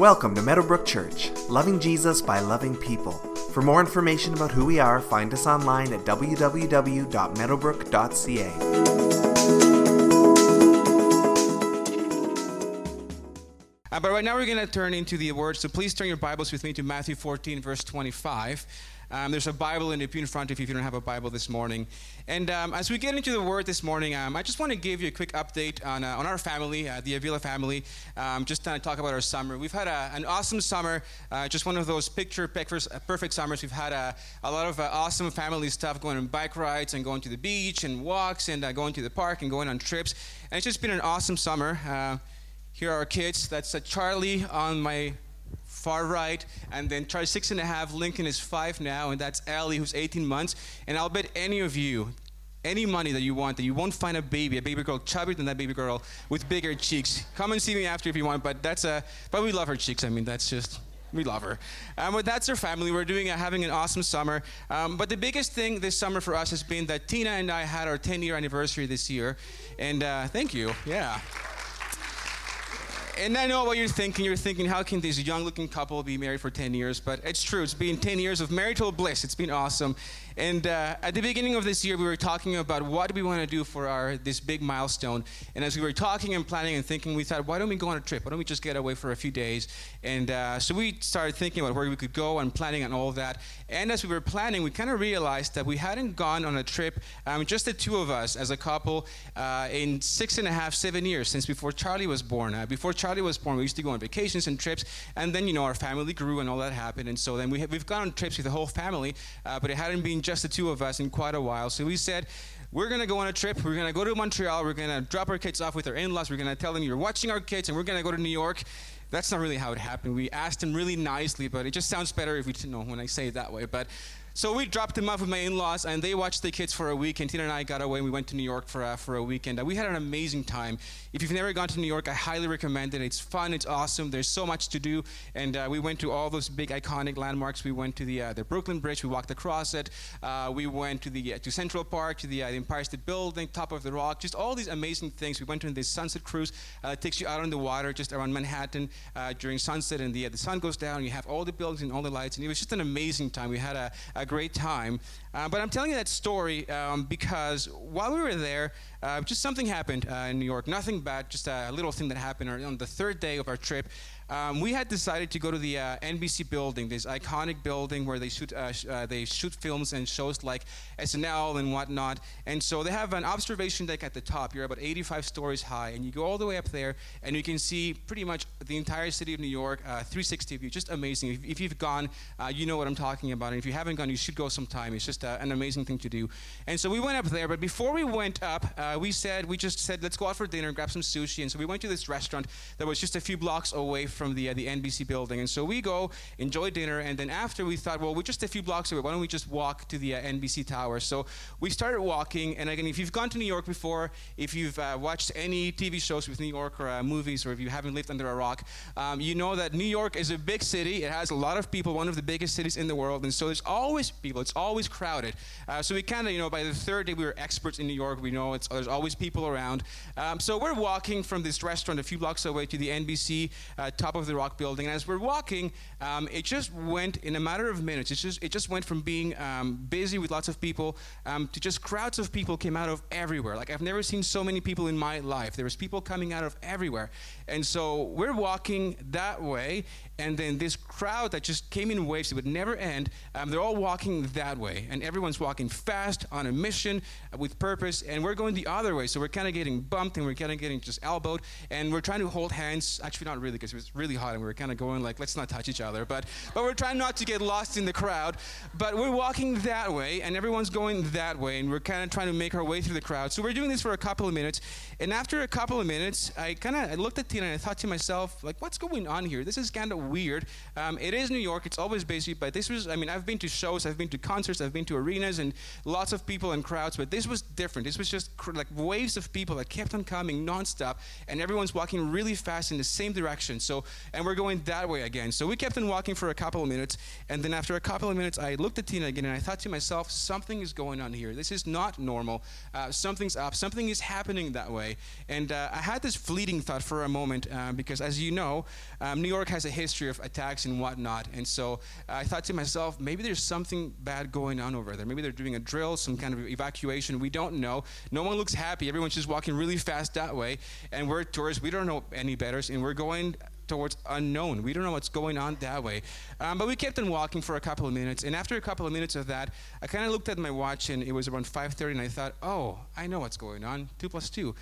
Welcome to Meadowbrook Church, loving Jesus by loving people. For more information about who we are, find us online at www.meadowbrook.ca. Uh, but right now we're going to turn into the word. So please turn your Bibles with me to Matthew 14, verse 25. Um, there's a Bible in the pew in front of you if you don't have a Bible this morning. And um, as we get into the Word this morning, um, I just want to give you a quick update on, uh, on our family, uh, the Avila family. Um, just to talk about our summer. We've had a, an awesome summer, uh, just one of those picture perfect summers. We've had a, a lot of uh, awesome family stuff, going on bike rides and going to the beach and walks and uh, going to the park and going on trips. And it's just been an awesome summer. Uh, here are our kids. That's Charlie on my far right, and then Charlie six and a half. Lincoln is five now, and that's Ellie who's 18 months. And I'll bet any of you, any money that you want, that you won't find a baby, a baby girl chubbier than that baby girl with bigger cheeks. Come and see me after if you want, but that's a. But we love her cheeks. I mean, that's just. We love her. Um, but that's our family. We're doing having an awesome summer. Um, but the biggest thing this summer for us has been that Tina and I had our 10 year anniversary this year. And uh, thank you. Yeah and I know what you're thinking. You're thinking, how can this young looking couple be married for 10 years? But it's true. It's been 10 years of marital bliss. It's been awesome. And uh, at the beginning of this year, we were talking about what we want to do for our this big milestone. And as we were talking and planning and thinking, we thought, why don't we go on a trip? Why don't we just get away for a few days? And uh, so we started thinking about where we could go and planning and all that. And as we were planning, we kind of realized that we hadn't gone on a trip, um, just the two of us as a couple, uh, in six and a half, seven years since before Charlie was born. Uh, before Charlie was born, we used to go on vacations and trips, and then you know our family grew and all that happened, and so then we have, we've gone on trips with the whole family, uh, but it hadn't been just the two of us in quite a while. So we said, we're going to go on a trip. We're going to go to Montreal. We're going to drop our kids off with our in laws. We're going to tell them you're watching our kids, and we're going to go to New York. That's not really how it happened. We asked them really nicely, but it just sounds better if we you know when I say it that way. But so we dropped them off with my in-laws, and they watched the kids for a week. And Tina and I got away. and We went to New York for uh, for a weekend. Uh, we had an amazing time. If you've never gone to New York, I highly recommend it. It's fun. It's awesome. There's so much to do. And uh, we went to all those big iconic landmarks. We went to the uh, the Brooklyn Bridge. We walked across it. Uh, we went to the uh, to Central Park, to the, the, Empire State Building, top of the Rock. Just all these amazing things. We went on this sunset cruise. it takes you out on the water, just around Manhattan during sunset, and the the sun goes down. You have all the buildings and all the lights, and it was just an amazing time. We had a, a great time. Uh, but I'm telling you that story um, because while we were there, uh, just something happened uh, in New York. Nothing bad, just a little thing that happened on the third day of our trip um, we had decided to go to the uh, NBC building, this iconic building where they shoot uh, sh- uh, they shoot films and shows like SNL and whatnot. And so they have an observation deck at the top. You're about 85 stories high, and you go all the way up there, and you can see pretty much the entire city of New York, uh, 360 view. Just amazing. If, if you've gone, uh, you know what I'm talking about. And if you haven't gone, you should go sometime. It's just uh, an amazing thing to do. And so we went up there, but before we went up, we said we just said let's go out for dinner, and grab some sushi. And so we went to this restaurant that was just a few blocks away the, uh, the NBC building. And so we go, enjoy dinner, and then after we thought, well, we're just a few blocks away. Why don't we just walk to the uh, NBC tower? So we started walking. And again, if you've gone to New York before, if you've uh, watched any TV shows with New York or uh, movies, or if you haven't lived under a rock, um, you know that New York is a big city. It has a lot of people, one of the biggest cities in the world. And so there's always people. It's always crowded. Uh, so we kind of, you know, by the third day, we were experts in New York. We know it's, there's always people around. Um, so we're walking from this restaurant a few blocks away to the NBC uh, top of the rock building. And as we're walking, um, it just went in a matter of minutes. It just it just went from being um, busy with lots of people um, to just crowds of people came out of everywhere. Like I've never seen so many people in my life. There was people coming out of everywhere. And so we're walking that way, and then this crowd that just came in waves, it would never end. Um, they're all walking that way, and everyone's walking fast on a mission with purpose, and we're going the other way. So we're kind of getting bumped, and we're kind of getting just elbowed, and we're trying to hold hands. Actually, not really, because it was really hot, and we were kind of going like, let's not touch each other. But but we're trying not to get lost in the crowd. But we're walking that way, and everyone's going that way, and we're kind of trying to make our way through the crowd. So we're doing this for a couple of minutes, and after a couple of minutes, I kind of looked at Tina and I thought to myself, like, what's going on here? This is kind of weird. Um, it is New York. It's always busy, but this was, I mean, I've been to shows, I've been to concerts, I've been to arenas and lots of people and crowds, but this was different. This was just cr- like waves of people that kept on coming nonstop, and everyone's walking really fast in the same direction. So, and we're going that way again. So we kept on walking for a couple of minutes, and then after a couple of minutes, I looked at Tina again, and I thought to myself, something is going on here. This is not normal. Uh, something's up. Something is happening that way. And uh, I had this fleeting thought for a moment uh, because, as you know, um, New York has a history of attacks and whatnot. And so I thought to myself, maybe there's something bad going on over there. Maybe they're doing a drill, some kind of evacuation. We don't know. No one looks happy. Everyone's just walking really fast that way. And we're tourists. We don't know any better. And we're going towards unknown. We don't know what's going on that way. Um, but we kept on walking for a couple of minutes. And after a couple of minutes of that, I kind of looked at my watch and it was around 5.30 and I thought, oh, I know what's going on. Two plus two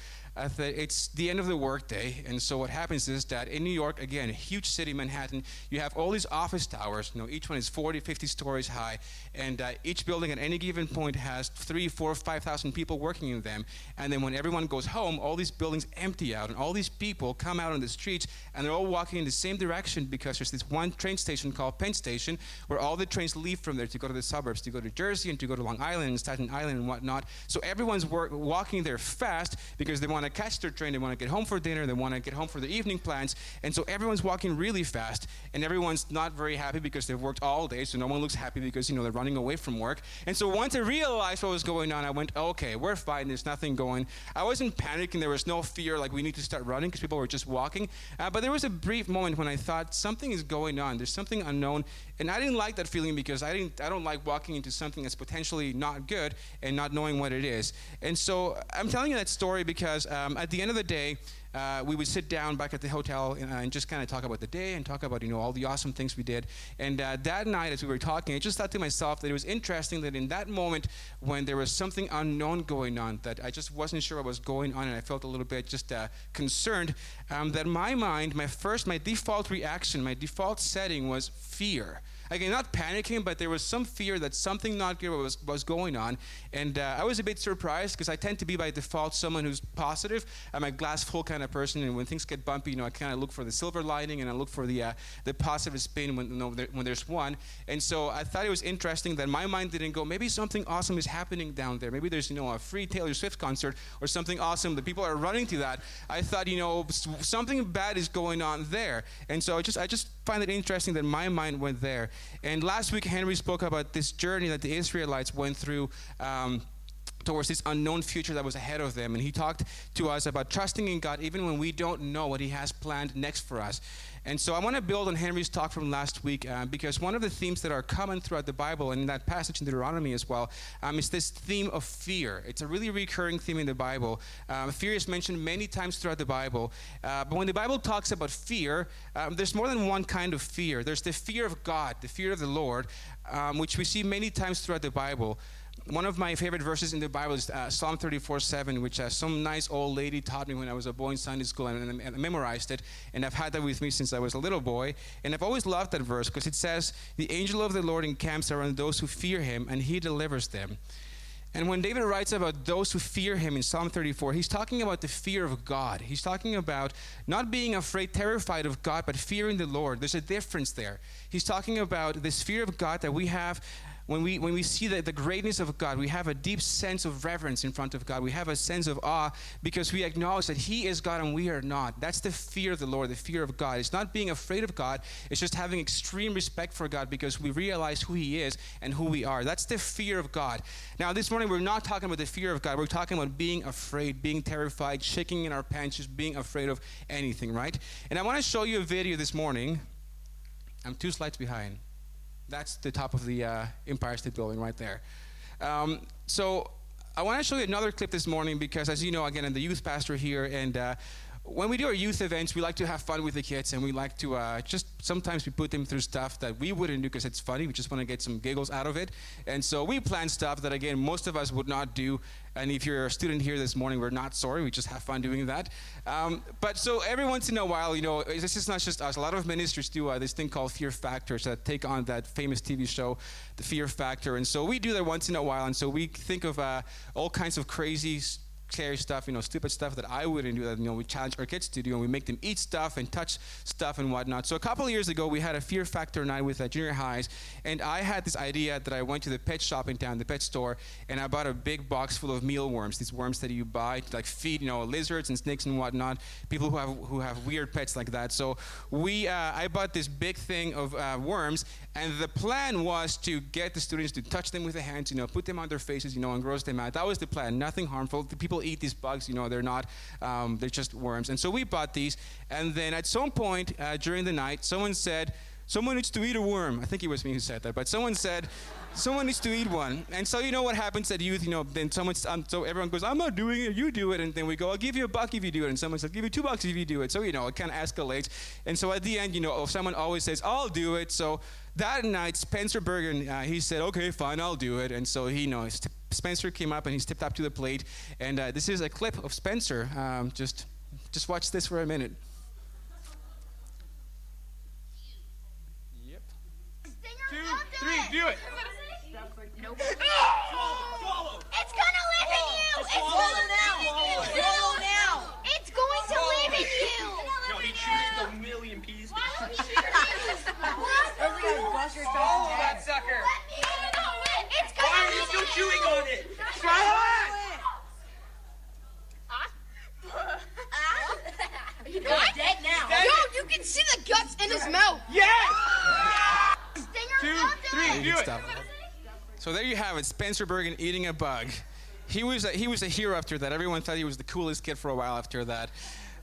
it's the end of the workday, and so what happens is that in New York, again, a huge city, Manhattan, you have all these office towers. You know, each one is 40, 50 stories high, and uh, each building at any given point has three, four, five thousand people working in them. And then when everyone goes home, all these buildings empty out, and all these people come out on the streets, and they're all walking in the same direction because there's this one train station called Penn Station, where all the trains leave from there to go to the suburbs, to go to Jersey and to go to Long Island and Staten Island and whatnot. So everyone's walking there fast because they want to to catch their train, they want to get home for dinner, they want to get home for the evening plans. And so everyone's walking really fast, and everyone's not very happy because they've worked all day, so no one looks happy because, you know, they're running away from work. And so once I realized what was going on, I went, okay, we're fine, there's nothing going. I wasn't panicking, there was no fear like we need to start running because people were just walking. Uh, but there was a brief moment when I thought something is going on, there's something unknown. And I didn't like that feeling because I, didn't, I don't like walking into something that's potentially not good and not knowing what it is. And so I'm telling you that story because um, at the end of the day, uh, we would sit down back at the hotel and, uh, and just kind of talk about the day and talk about you know all the awesome things we did. And uh, that night, as we were talking, I just thought to myself that it was interesting that in that moment when there was something unknown going on, that I just wasn't sure what was going on, and I felt a little bit just uh, concerned. Um, that my mind, my first, my default reaction, my default setting was fear. Again, not panicking, but there was some fear that something not good was, was going on. And uh, I was a bit surprised because I tend to be by default someone who's positive. I'm a glass full kind of person, and when things get bumpy, you know, I kind of look for the silver lining and I look for the uh, the positive spin when, you know, there, when there's one. And so I thought it was interesting that my mind didn't go, maybe something awesome is happening down there. Maybe there's you know a free Taylor Swift concert or something awesome that people are running to that. I thought you know something bad is going on there. And so I just I just find it interesting that my mind went there. And last week, Henry spoke about this journey that the Israelites went through. Um, towards this unknown future that was ahead of them. And he talked to us about trusting in God even when we don't know what he has planned next for us. And so I want to build on Henry's talk from last week uh, because one of the themes that are common throughout the Bible and in that passage in Deuteronomy as well um, is this theme of fear. It's a really recurring theme in the Bible. Um, fear is mentioned many times throughout the Bible. Uh, but when the Bible talks about fear, um, there's more than one kind of fear. There's the fear of God, the fear of the Lord, um, which we see many times throughout the Bible one of my favorite verses in the Bible is uh, Psalm 34 7, which uh, some nice old lady taught me when I was a boy in Sunday school, and, and I memorized it. And I've had that with me since I was a little boy. And I've always loved that verse because it says, The angel of the Lord encamps around those who fear him, and he delivers them. And when David writes about those who fear him in Psalm 34, he's talking about the fear of God. He's talking about not being afraid, terrified of God, but fearing the Lord. There's a difference there. He's talking about this fear of God that we have when we, when we see the, the greatness of God, we have a deep sense of reverence in front of God. We have a sense of awe because we acknowledge that He is God and we are not. That's the fear of the Lord, the fear of God. It's not being afraid of God, it's just having extreme respect for God because we realize who He is and who we are. That's the fear of God. Now, this morning, we're not talking about the fear of God. We're talking about being afraid, being terrified, shaking in our pants, just being afraid of anything, right? And I want to show you a video this morning. I'm two slides behind. That's the top of the uh, Empire State Building right there. Um, so I want to show you another clip this morning because, as you know, again, I'm the youth pastor here, and uh, when we do our youth events, we like to have fun with the kids, and we like to uh, just sometimes we put them through stuff that we wouldn't do because it's funny. We just want to get some giggles out of it, and so we plan stuff that again most of us would not do. And if you're a student here this morning, we're not sorry. We just have fun doing that. Um, but so every once in a while, you know, this is not just us. A lot of ministries do uh, this thing called Fear Factors that take on that famous TV show, The Fear Factor, and so we do that once in a while. And so we think of uh, all kinds of crazy scary stuff, you know, stupid stuff that I wouldn't do. That you know, we challenge our kids to do, and we make them eat stuff and touch stuff and whatnot. So a couple years ago, we had a Fear Factor night with uh, junior highs, and I had this idea that I went to the pet shop in town, the pet store, and I bought a big box full of mealworms. These worms that you buy to like feed, you know, lizards and snakes and whatnot. People who have who have weird pets like that. So we, uh, I bought this big thing of uh, worms, and the plan was to get the students to touch them with their hands, you know, put them on their faces, you know, and gross them out. That was the plan. Nothing harmful. The people eat these bugs, you know, they're not, um, they're just worms. And so we bought these. And then at some point uh, during the night, someone said, someone needs to eat a worm. I think it was me who said that, but someone said, someone needs to eat one. And so you know what happens at youth, you know, then someone, um, so everyone goes, I'm not doing it, you do it. And then we go, I'll give you a buck if you do it. And someone says, I'll give you two bucks if you do it. So, you know, it kind of escalates. And so at the end, you know, someone always says, I'll do it. So that night, Spencer Bergen, uh, he said, okay, fine, I'll do it. And so he, you know, Spencer came up and he stepped up to the plate. And uh, this is a clip of Spencer. Um, just, just watch this for a minute. Yep. Two, three, do it. Nope. It's gonna live in you. It's Swallow now. Swallow now. It's going to live in you. No, he chews a million pieces. Why would you do this? What? Every guy's bust your Swallow tongue. Oh, that sucker. It's Why are you live still in chewing you. on it? He's dead now. Yo, you can see the guts in his mouth. Yes! Two, three, do it. So there you have it, Spencer Bergen eating a bug. He was a, he was a hero after that. Everyone thought he was the coolest kid for a while after that.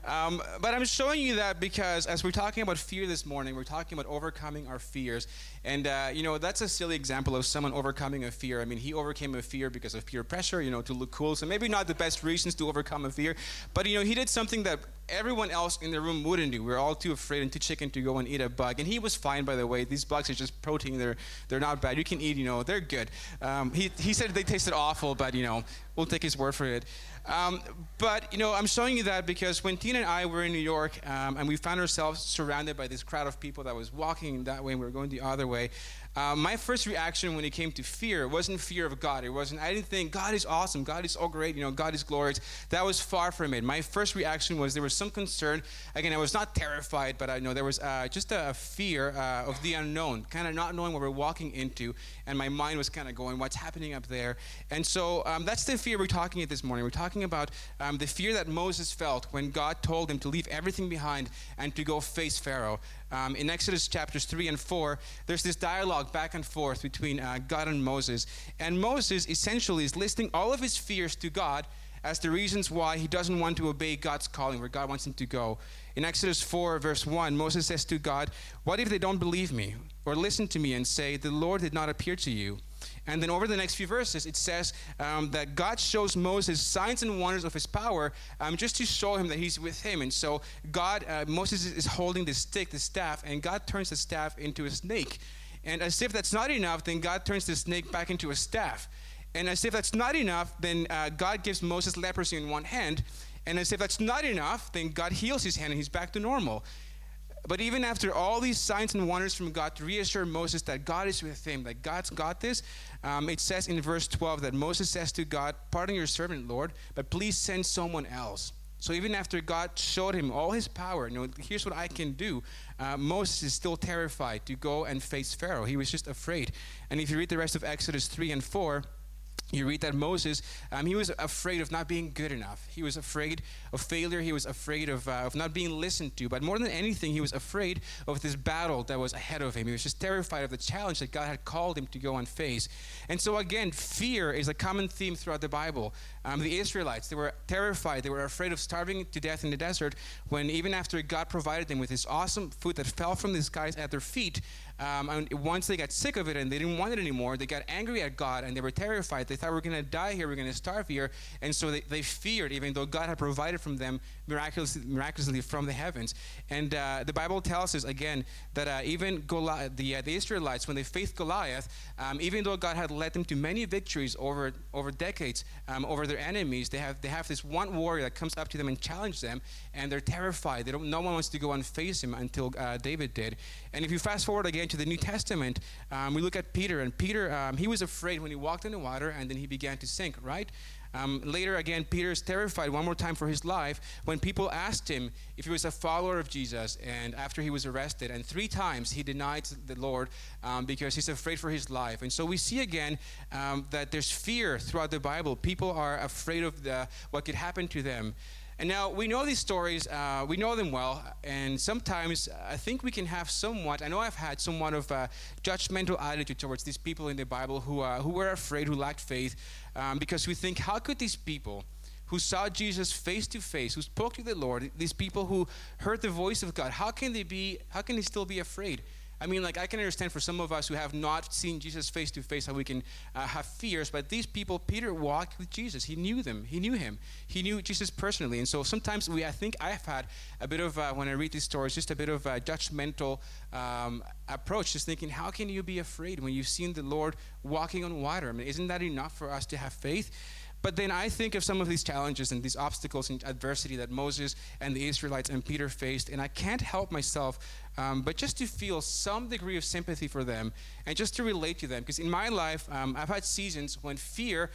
Um, but I'm showing you that because as we're talking about fear this morning, we're talking about overcoming our fears. And, uh, you know, that's a silly example of someone overcoming a fear. I mean, he overcame a fear because of peer pressure, you know, to look cool. So maybe not the best reasons to overcome a fear. But, you know, he did something that everyone else in the room wouldn't do. We're all too afraid and too chicken to go and eat a bug. And he was fine, by the way. These bugs are just protein. They're, they're not bad. You can eat, you know, they're good. Um, he, he said they tasted awful, but, you know, we'll take his word for it. Um, but, you know, I'm showing you that because when Tina and I were in New York um, and we found ourselves surrounded by this crowd of people that was walking that way and we were going the other way, uh, my first reaction when it came to fear wasn't fear of God. It wasn't, I didn't think, God is awesome, God is so great, you know, God is glorious. That was far from it. My first reaction was there was some concern. Again, I was not terrified, but I know there was uh, just a, a fear uh, of the unknown, kind of not knowing what we're walking into. And my mind was kind of going, what's happening up there? And so um, that's the fear we're talking about this morning. We're talking about um, the fear that Moses felt when God told him to leave everything behind and to go face Pharaoh. Um, in Exodus chapters 3 and 4, there's this dialogue back and forth between uh, God and Moses. And Moses essentially is listing all of his fears to God as the reasons why he doesn't want to obey God's calling, where God wants him to go. In Exodus 4, verse 1, Moses says to God, What if they don't believe me or listen to me and say, The Lord did not appear to you? And then over the next few verses, it says um, that God shows Moses signs and wonders of his power um, just to show him that he's with him. And so God, uh, Moses is holding the stick, the staff, and God turns the staff into a snake. And as if that's not enough, then God turns the snake back into a staff. And as if that's not enough, then uh, God gives Moses leprosy in one hand. And as if that's not enough, then God heals his hand and he's back to normal. But even after all these signs and wonders from God to reassure Moses that God is with him, that God's got this, um, it says in verse 12 that Moses says to God, Pardon your servant, Lord, but please send someone else. So even after God showed him all his power, you know, here's what I can do, uh, Moses is still terrified to go and face Pharaoh. He was just afraid. And if you read the rest of Exodus 3 and 4, you read that Moses, um, he was afraid of not being good enough. He was afraid of failure. He was afraid of, uh, of not being listened to. But more than anything, he was afraid of this battle that was ahead of him. He was just terrified of the challenge that God had called him to go and face. And so, again, fear is a common theme throughout the Bible. Um, the Israelites, they were terrified. They were afraid of starving to death in the desert when, even after God provided them with this awesome food that fell from the skies at their feet, um, and once they got sick of it and they didn't want it anymore, they got angry at God and they were terrified. They thought we're going to die here, we're going to starve here, and so they, they feared, even though God had provided from them miraculously, miraculously from the heavens. And uh, the Bible tells us again that uh, even Goliath, the uh, the Israelites, when they faced Goliath, um, even though God had led them to many victories over over decades um, over their enemies, they have they have this one warrior that comes up to them and challenges them, and they're terrified. They don't. No one wants to go and face him until uh, David did. And if you fast forward again to the New Testament, um, we look at Peter, and Peter, um, he was afraid when he walked in the water, and then he began to sink, right? Um, later, again, Peter is terrified one more time for his life when people asked him if he was a follower of Jesus, and after he was arrested, and three times he denied the Lord um, because he's afraid for his life. And so we see again um, that there's fear throughout the Bible. People are afraid of the, what could happen to them. And now we know these stories, uh, we know them well, and sometimes I think we can have somewhat, I know I've had somewhat of a judgmental attitude towards these people in the Bible who, uh, who were afraid, who lacked faith, um, because we think, how could these people who saw Jesus face to face, who spoke to the Lord, these people who heard the voice of God, how can they be, how can they still be afraid? I mean, like, I can understand for some of us who have not seen Jesus face to face how we can uh, have fears, but these people, Peter walked with Jesus. He knew them, he knew him, he knew Jesus personally. And so sometimes we, I think I've had a bit of, uh, when I read these stories, just a bit of a judgmental um, approach, just thinking, how can you be afraid when you've seen the Lord walking on water? I mean, isn't that enough for us to have faith? But then I think of some of these challenges and these obstacles and adversity that Moses and the Israelites and Peter faced, and I can't help myself um, but just to feel some degree of sympathy for them and just to relate to them. Because in my life, um, I've had seasons when fear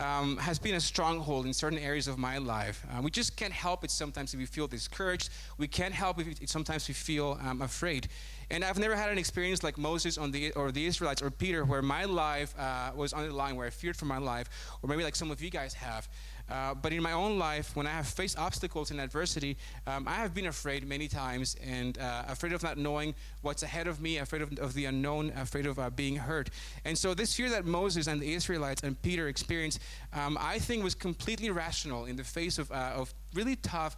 um, has been a stronghold in certain areas of my life. Uh, we just can't help it sometimes if we feel discouraged. We can't help if it, sometimes we feel um, afraid. And I've never had an experience like Moses on the, or the Israelites or Peter where my life uh, was on the line, where I feared for my life, or maybe like some of you guys have. Uh, but in my own life, when I have faced obstacles and adversity, um, I have been afraid many times and uh, afraid of not knowing what's ahead of me, afraid of, of the unknown, afraid of uh, being hurt. And so, this fear that Moses and the Israelites and Peter experienced, um, I think, was completely rational in the face of, uh, of really tough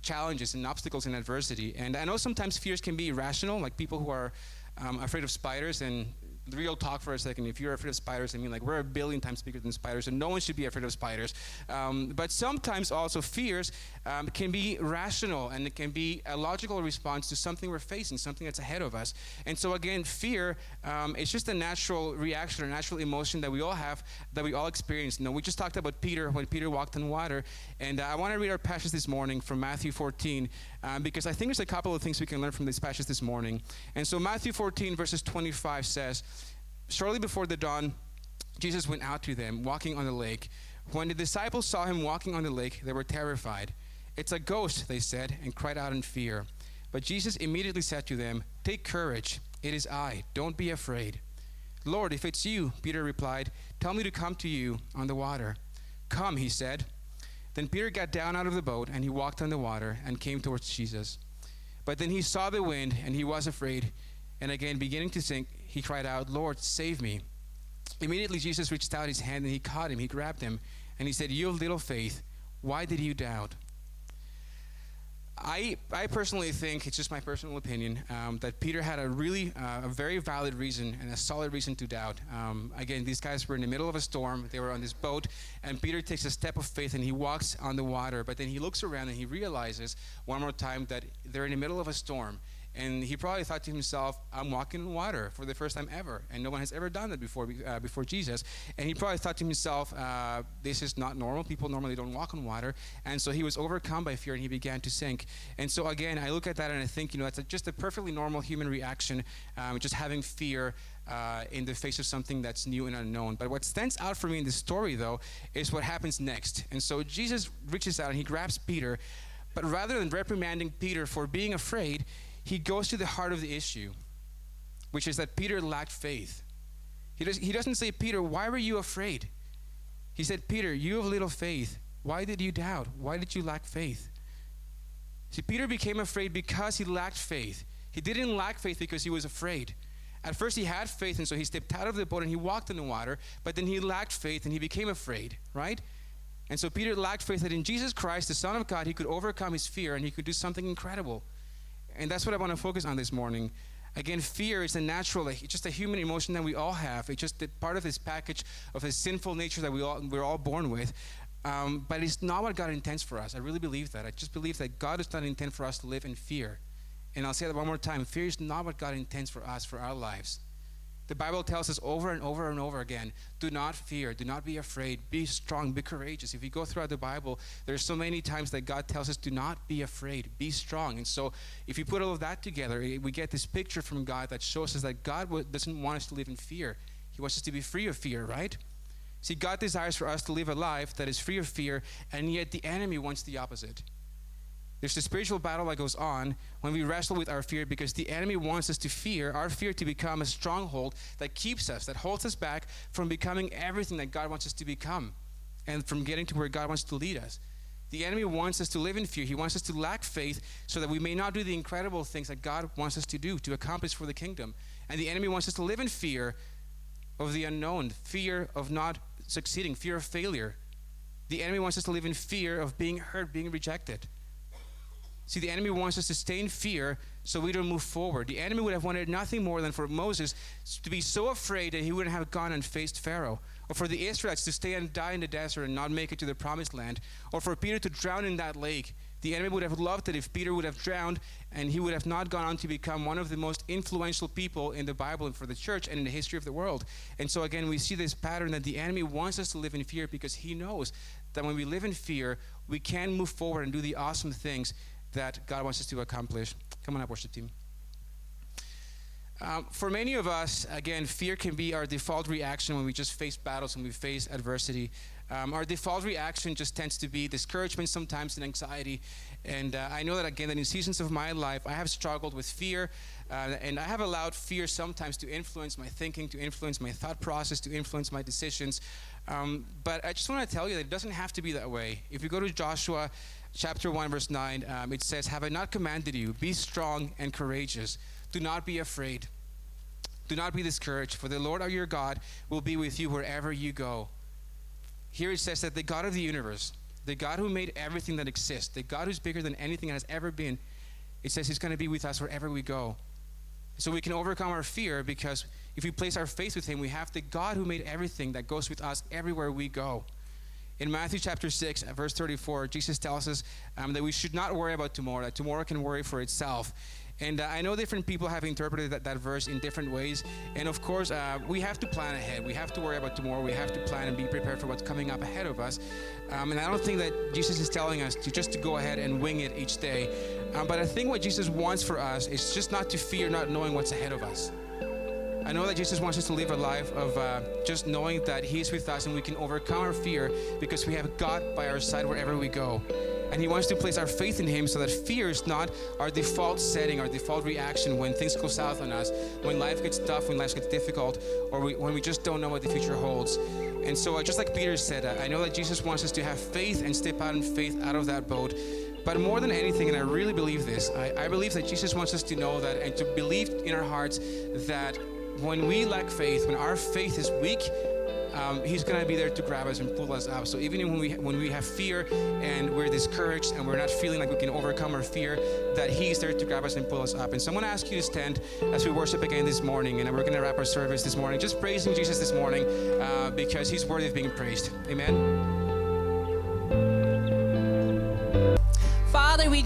challenges and obstacles and adversity. And I know sometimes fears can be irrational, like people who are um, afraid of spiders and real talk for a second. If you're afraid of spiders, I mean, like we're a billion times bigger than spiders, and no one should be afraid of spiders. Um, but sometimes also fears um, can be rational and it can be a logical response to something we're facing, something that's ahead of us. And so again, fear um, is just a natural reaction or natural emotion that we all have, that we all experience. You know, we just talked about Peter when Peter walked on water, and uh, I want to read our passage this morning from Matthew 14 um, because I think there's a couple of things we can learn from this passage this morning. And so Matthew 14 verses 25 says. Shortly before the dawn, Jesus went out to them, walking on the lake. When the disciples saw him walking on the lake, they were terrified. It's a ghost, they said, and cried out in fear. But Jesus immediately said to them, Take courage, it is I, don't be afraid. Lord, if it's you, Peter replied, tell me to come to you on the water. Come, he said. Then Peter got down out of the boat, and he walked on the water and came towards Jesus. But then he saw the wind, and he was afraid, and again, beginning to sink, he cried out, Lord, save me. Immediately, Jesus reached out his hand and he caught him. He grabbed him and he said, You little faith, why did you doubt? I, I personally think, it's just my personal opinion, um, that Peter had a really, uh, a very valid reason and a solid reason to doubt. Um, again, these guys were in the middle of a storm. They were on this boat, and Peter takes a step of faith and he walks on the water. But then he looks around and he realizes one more time that they're in the middle of a storm. And he probably thought to himself, I'm walking in water for the first time ever. And no one has ever done that before, uh, before Jesus. And he probably thought to himself, uh, this is not normal. People normally don't walk on water. And so he was overcome by fear and he began to sink. And so again, I look at that and I think, you know, that's a, just a perfectly normal human reaction, um, just having fear uh, in the face of something that's new and unknown. But what stands out for me in this story, though, is what happens next. And so Jesus reaches out and he grabs Peter. But rather than reprimanding Peter for being afraid, he goes to the heart of the issue, which is that Peter lacked faith. He, does, he doesn't say, Peter, why were you afraid? He said, Peter, you have little faith. Why did you doubt? Why did you lack faith? See, Peter became afraid because he lacked faith. He didn't lack faith because he was afraid. At first, he had faith, and so he stepped out of the boat and he walked in the water, but then he lacked faith and he became afraid, right? And so Peter lacked faith that in Jesus Christ, the Son of God, he could overcome his fear and he could do something incredible. And that's what I want to focus on this morning. Again, fear is a natural, it's just a human emotion that we all have. It's just part of this package of a sinful nature that we all, we're all born with. Um, but it's not what God intends for us. I really believe that. I just believe that God does not intend for us to live in fear. And I'll say that one more time fear is not what God intends for us, for our lives. The Bible tells us over and over and over again do not fear, do not be afraid, be strong, be courageous. If you go throughout the Bible, there's so many times that God tells us do not be afraid, be strong. And so if you put all of that together, eh, we get this picture from God that shows us that God doesn't want us to live in fear. He wants us to be free of fear, right? See, God desires for us to live a life that is free of fear, and yet the enemy wants the opposite. There's a spiritual battle that goes on when we wrestle with our fear because the enemy wants us to fear, our fear to become a stronghold that keeps us, that holds us back from becoming everything that God wants us to become and from getting to where God wants to lead us. The enemy wants us to live in fear. He wants us to lack faith so that we may not do the incredible things that God wants us to do to accomplish for the kingdom. And the enemy wants us to live in fear of the unknown, fear of not succeeding, fear of failure. The enemy wants us to live in fear of being hurt, being rejected. See, the enemy wants us to stay in fear so we don't move forward. The enemy would have wanted nothing more than for Moses to be so afraid that he wouldn't have gone and faced Pharaoh, or for the Israelites to stay and die in the desert and not make it to the promised land, or for Peter to drown in that lake. The enemy would have loved it if Peter would have drowned and he would have not gone on to become one of the most influential people in the Bible and for the church and in the history of the world. And so, again, we see this pattern that the enemy wants us to live in fear because he knows that when we live in fear, we can move forward and do the awesome things that God wants us to accomplish. Come on up, worship team. Um, for many of us, again, fear can be our default reaction when we just face battles and we face adversity. Um, our default reaction just tends to be discouragement sometimes and anxiety. And uh, I know that, again, that in seasons of my life, I have struggled with fear. Uh, and I have allowed fear sometimes to influence my thinking, to influence my thought process, to influence my decisions. Um, but I just want to tell you that it doesn't have to be that way. If you go to Joshua chapter 1, verse 9, um, it says, Have I not commanded you? Be strong and courageous. Do not be afraid. Do not be discouraged, for the Lord our your God will be with you wherever you go. Here it says that the God of the universe, the God who made everything that exists, the God who's bigger than anything that has ever been, it says He's going to be with us wherever we go. So we can overcome our fear because if we place our faith with Him, we have the God who made everything that goes with us everywhere we go. In Matthew chapter 6, verse 34, Jesus tells us um, that we should not worry about tomorrow, that tomorrow can worry for itself. And uh, I know different people have interpreted that, that verse in different ways. And of course, uh, we have to plan ahead. We have to worry about tomorrow. We have to plan and be prepared for what's coming up ahead of us. Um, and I don't think that Jesus is telling us to just to go ahead and wing it each day. Um, but I think what Jesus wants for us is just not to fear not knowing what's ahead of us. I know that Jesus wants us to live a life of uh, just knowing that He's with us and we can overcome our fear because we have God by our side wherever we go. And He wants to place our faith in Him so that fear is not our default setting, our default reaction when things go south on us, when life gets tough, when life gets difficult, or we, when we just don't know what the future holds. And so, uh, just like Peter said, uh, I know that Jesus wants us to have faith and step out in faith out of that boat. But more than anything, and I really believe this, I, I believe that Jesus wants us to know that and to believe in our hearts that when we lack faith, when our faith is weak, um, he's going to be there to grab us and pull us up. So even when we when we have fear and we're discouraged and we're not feeling like we can overcome our fear, that he's there to grab us and pull us up. And so I'm going to ask you to stand as we worship again this morning, and we're going to wrap our service this morning, just praising Jesus this morning uh, because he's worthy of being praised. Amen.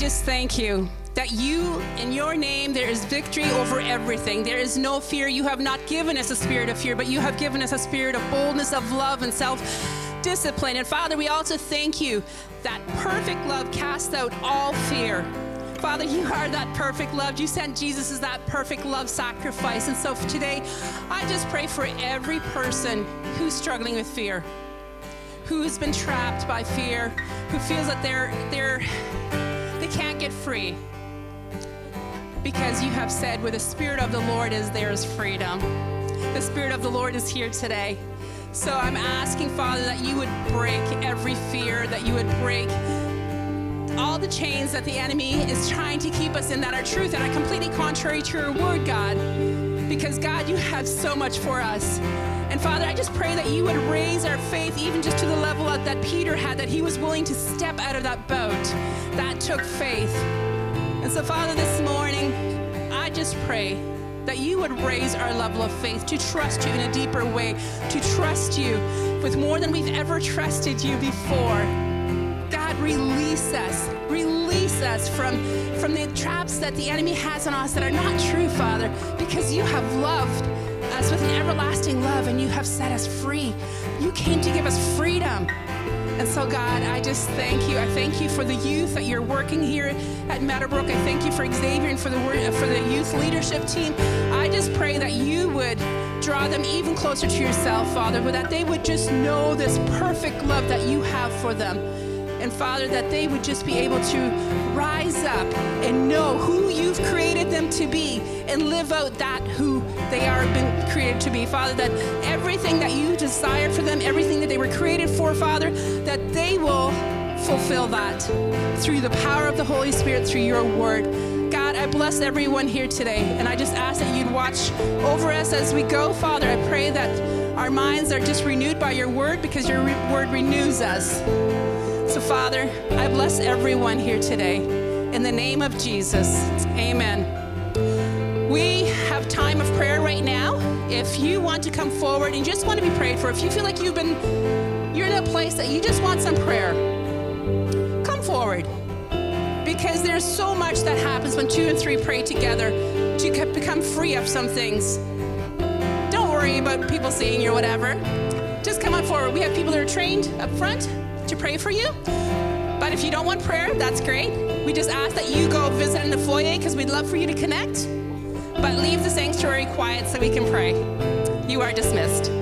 Just thank you that you, in your name, there is victory over everything. There is no fear. You have not given us a spirit of fear, but you have given us a spirit of boldness, of love, and self discipline. And Father, we also thank you that perfect love casts out all fear. Father, you are that perfect love. You sent Jesus as that perfect love sacrifice. And so today, I just pray for every person who's struggling with fear, who's been trapped by fear, who feels that they're they're they can't get free because you have said, where the Spirit of the Lord is, there is freedom. The Spirit of the Lord is here today. So I'm asking, Father, that you would break every fear, that you would break all the chains that the enemy is trying to keep us in that are truth and are completely contrary to your word, God. Because, God, you have so much for us. And Father, I just pray that you would raise our faith even just to the level that Peter had, that he was willing to step out of that boat. That took faith. And so, Father, this morning, I just pray that you would raise our level of faith to trust you in a deeper way, to trust you with more than we've ever trusted you before. God, release us. Release us from, from the traps that the enemy has on us that are not true, Father, because you have loved us with an everlasting love and you have set us free. You came to give us freedom. And so, God, I just thank you. I thank you for the youth that you're working here at Meadowbrook. I thank you for Xavier and for the for the youth leadership team. I just pray that you would draw them even closer to yourself, Father, but that they would just know this perfect love that you have for them. And Father, that they would just be able to rise up and know who you've created them to be and live out that who they are been created to be. Father, that everything that you desire for them, everything that they were created for, Father, that they will fulfill that through the power of the Holy Spirit, through your word. God, I bless everyone here today, and I just ask that you'd watch over us as we go. Father, I pray that our minds are just renewed by your word because your word renews us. So, Father, I bless everyone here today. In the name of Jesus, amen. We have time of prayer right now. If you want to come forward and just want to be prayed for, if you feel like you've been, you're in a place that you just want some prayer, come forward. Because there's so much that happens when two and three pray together to become free of some things. Don't worry about people seeing you or whatever. Just come on forward. We have people that are trained up front to pray for you. But if you don't want prayer, that's great. We just ask that you go visit in the foyer because we'd love for you to connect. But leave the sanctuary quiet so we can pray. You are dismissed.